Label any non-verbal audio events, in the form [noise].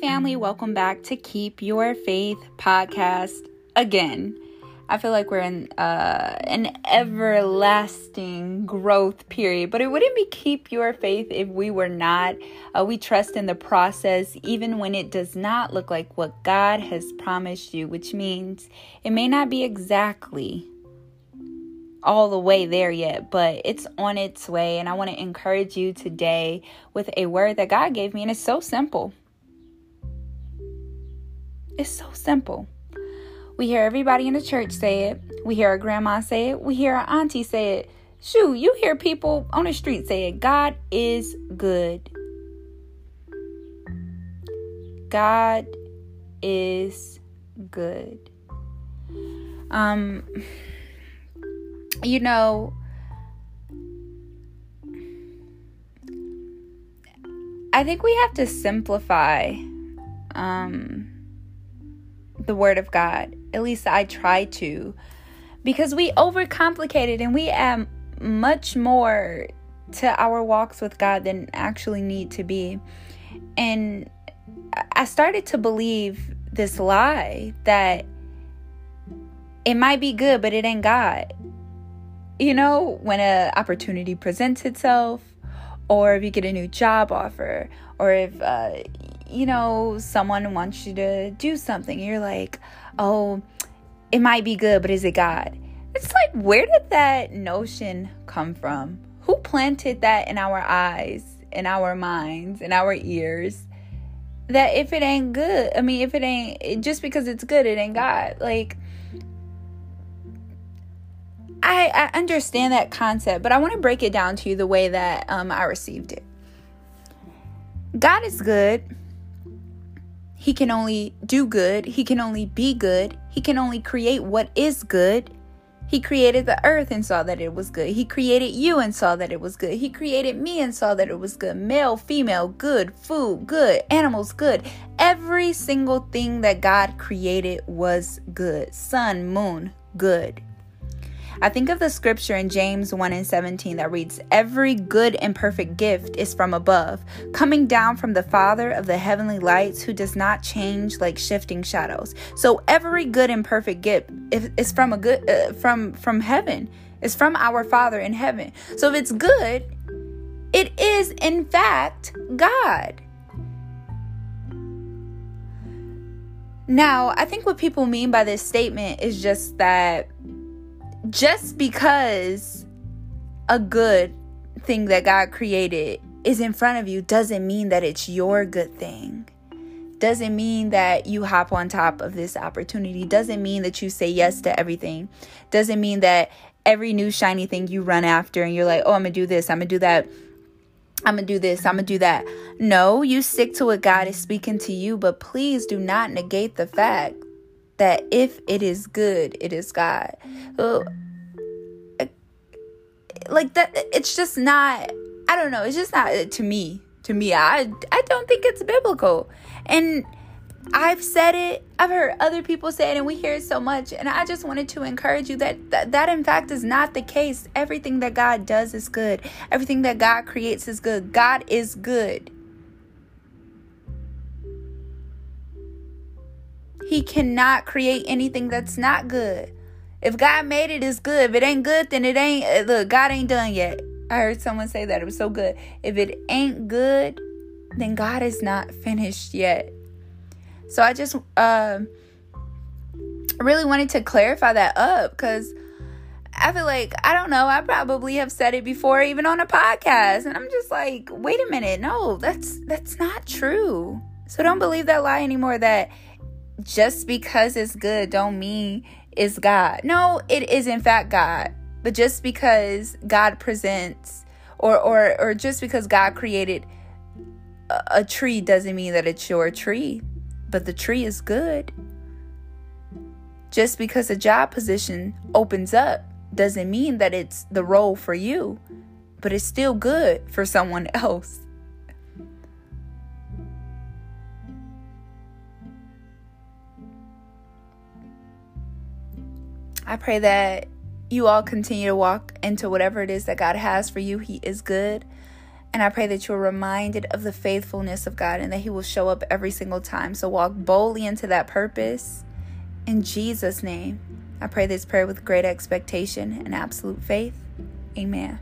Family, welcome back to Keep Your Faith podcast again. I feel like we're in uh, an everlasting growth period, but it wouldn't be keep your faith if we were not. Uh, we trust in the process, even when it does not look like what God has promised you, which means it may not be exactly all the way there yet, but it's on its way. And I want to encourage you today with a word that God gave me, and it's so simple. It's so simple. We hear everybody in the church say it. We hear our grandma say it. We hear our auntie say it. Shoo, you hear people on the street say it. God is good. God is good. Um, you know, I think we have to simplify um, the Word of God. At least I try to. Because we overcomplicate it and we add much more to our walks with God than actually need to be. And I started to believe this lie that it might be good, but it ain't God. You know, when an opportunity presents itself, or if you get a new job offer, or if uh, you know, someone wants you to do something. You're like, oh, it might be good, but is it God? It's like, where did that notion come from? Who planted that in our eyes, in our minds, in our ears? That if it ain't good, I mean, if it ain't, just because it's good, it ain't God. Like, I, I understand that concept, but I want to break it down to you the way that um, I received it. God is good he can only do good. He can only be good. He can only create what is good. He created the earth and saw that it was good. He created you and saw that it was good. He created me and saw that it was good. Male, female, good. Food, good. Animals, good. Every single thing that God created was good. Sun, moon, good. I think of the scripture in James 1 and 17 that reads, Every good and perfect gift is from above, coming down from the Father of the heavenly lights, who does not change like shifting shadows. So every good and perfect gift is from a good uh, from from heaven. It's from our Father in heaven. So if it's good, it is in fact God. Now, I think what people mean by this statement is just that just because a good thing that God created is in front of you doesn't mean that it's your good thing. Doesn't mean that you hop on top of this opportunity. Doesn't mean that you say yes to everything. Doesn't mean that every new shiny thing you run after and you're like, oh, I'm going to do this, I'm going to do that. I'm to do this, I'm to do that. No, you stick to what God is speaking to you, but please do not negate the fact that if it is good, it is God. Like that, it's just not. I don't know. It's just not to me. To me, I I don't think it's biblical, and I've said it. I've heard other people say it, and we hear it so much. And I just wanted to encourage you that that, that in fact is not the case. Everything that God does is good. Everything that God creates is good. God is good. He cannot create anything that's not good. If God made it, it's good. If it ain't good, then it ain't. Uh, look, God ain't done yet. I heard someone say that. It was so good. If it ain't good, then God is not finished yet. So I just uh, really wanted to clarify that up because I feel like, I don't know, I probably have said it before, even on a podcast. And I'm just like, wait a minute. No, that's that's not true. So don't believe that lie anymore that just because it's good don't mean it's God. No, it is in fact God. But just because God presents or or or just because God created a, a tree doesn't mean that it's your tree. But the tree is good. Just because a job position opens up doesn't mean that it's the role for you, but it's still good for someone [laughs] else. I pray that you all continue to walk into whatever it is that God has for you. He is good. And I pray that you're reminded of the faithfulness of God and that He will show up every single time. So walk boldly into that purpose. In Jesus' name, I pray this prayer with great expectation and absolute faith. Amen.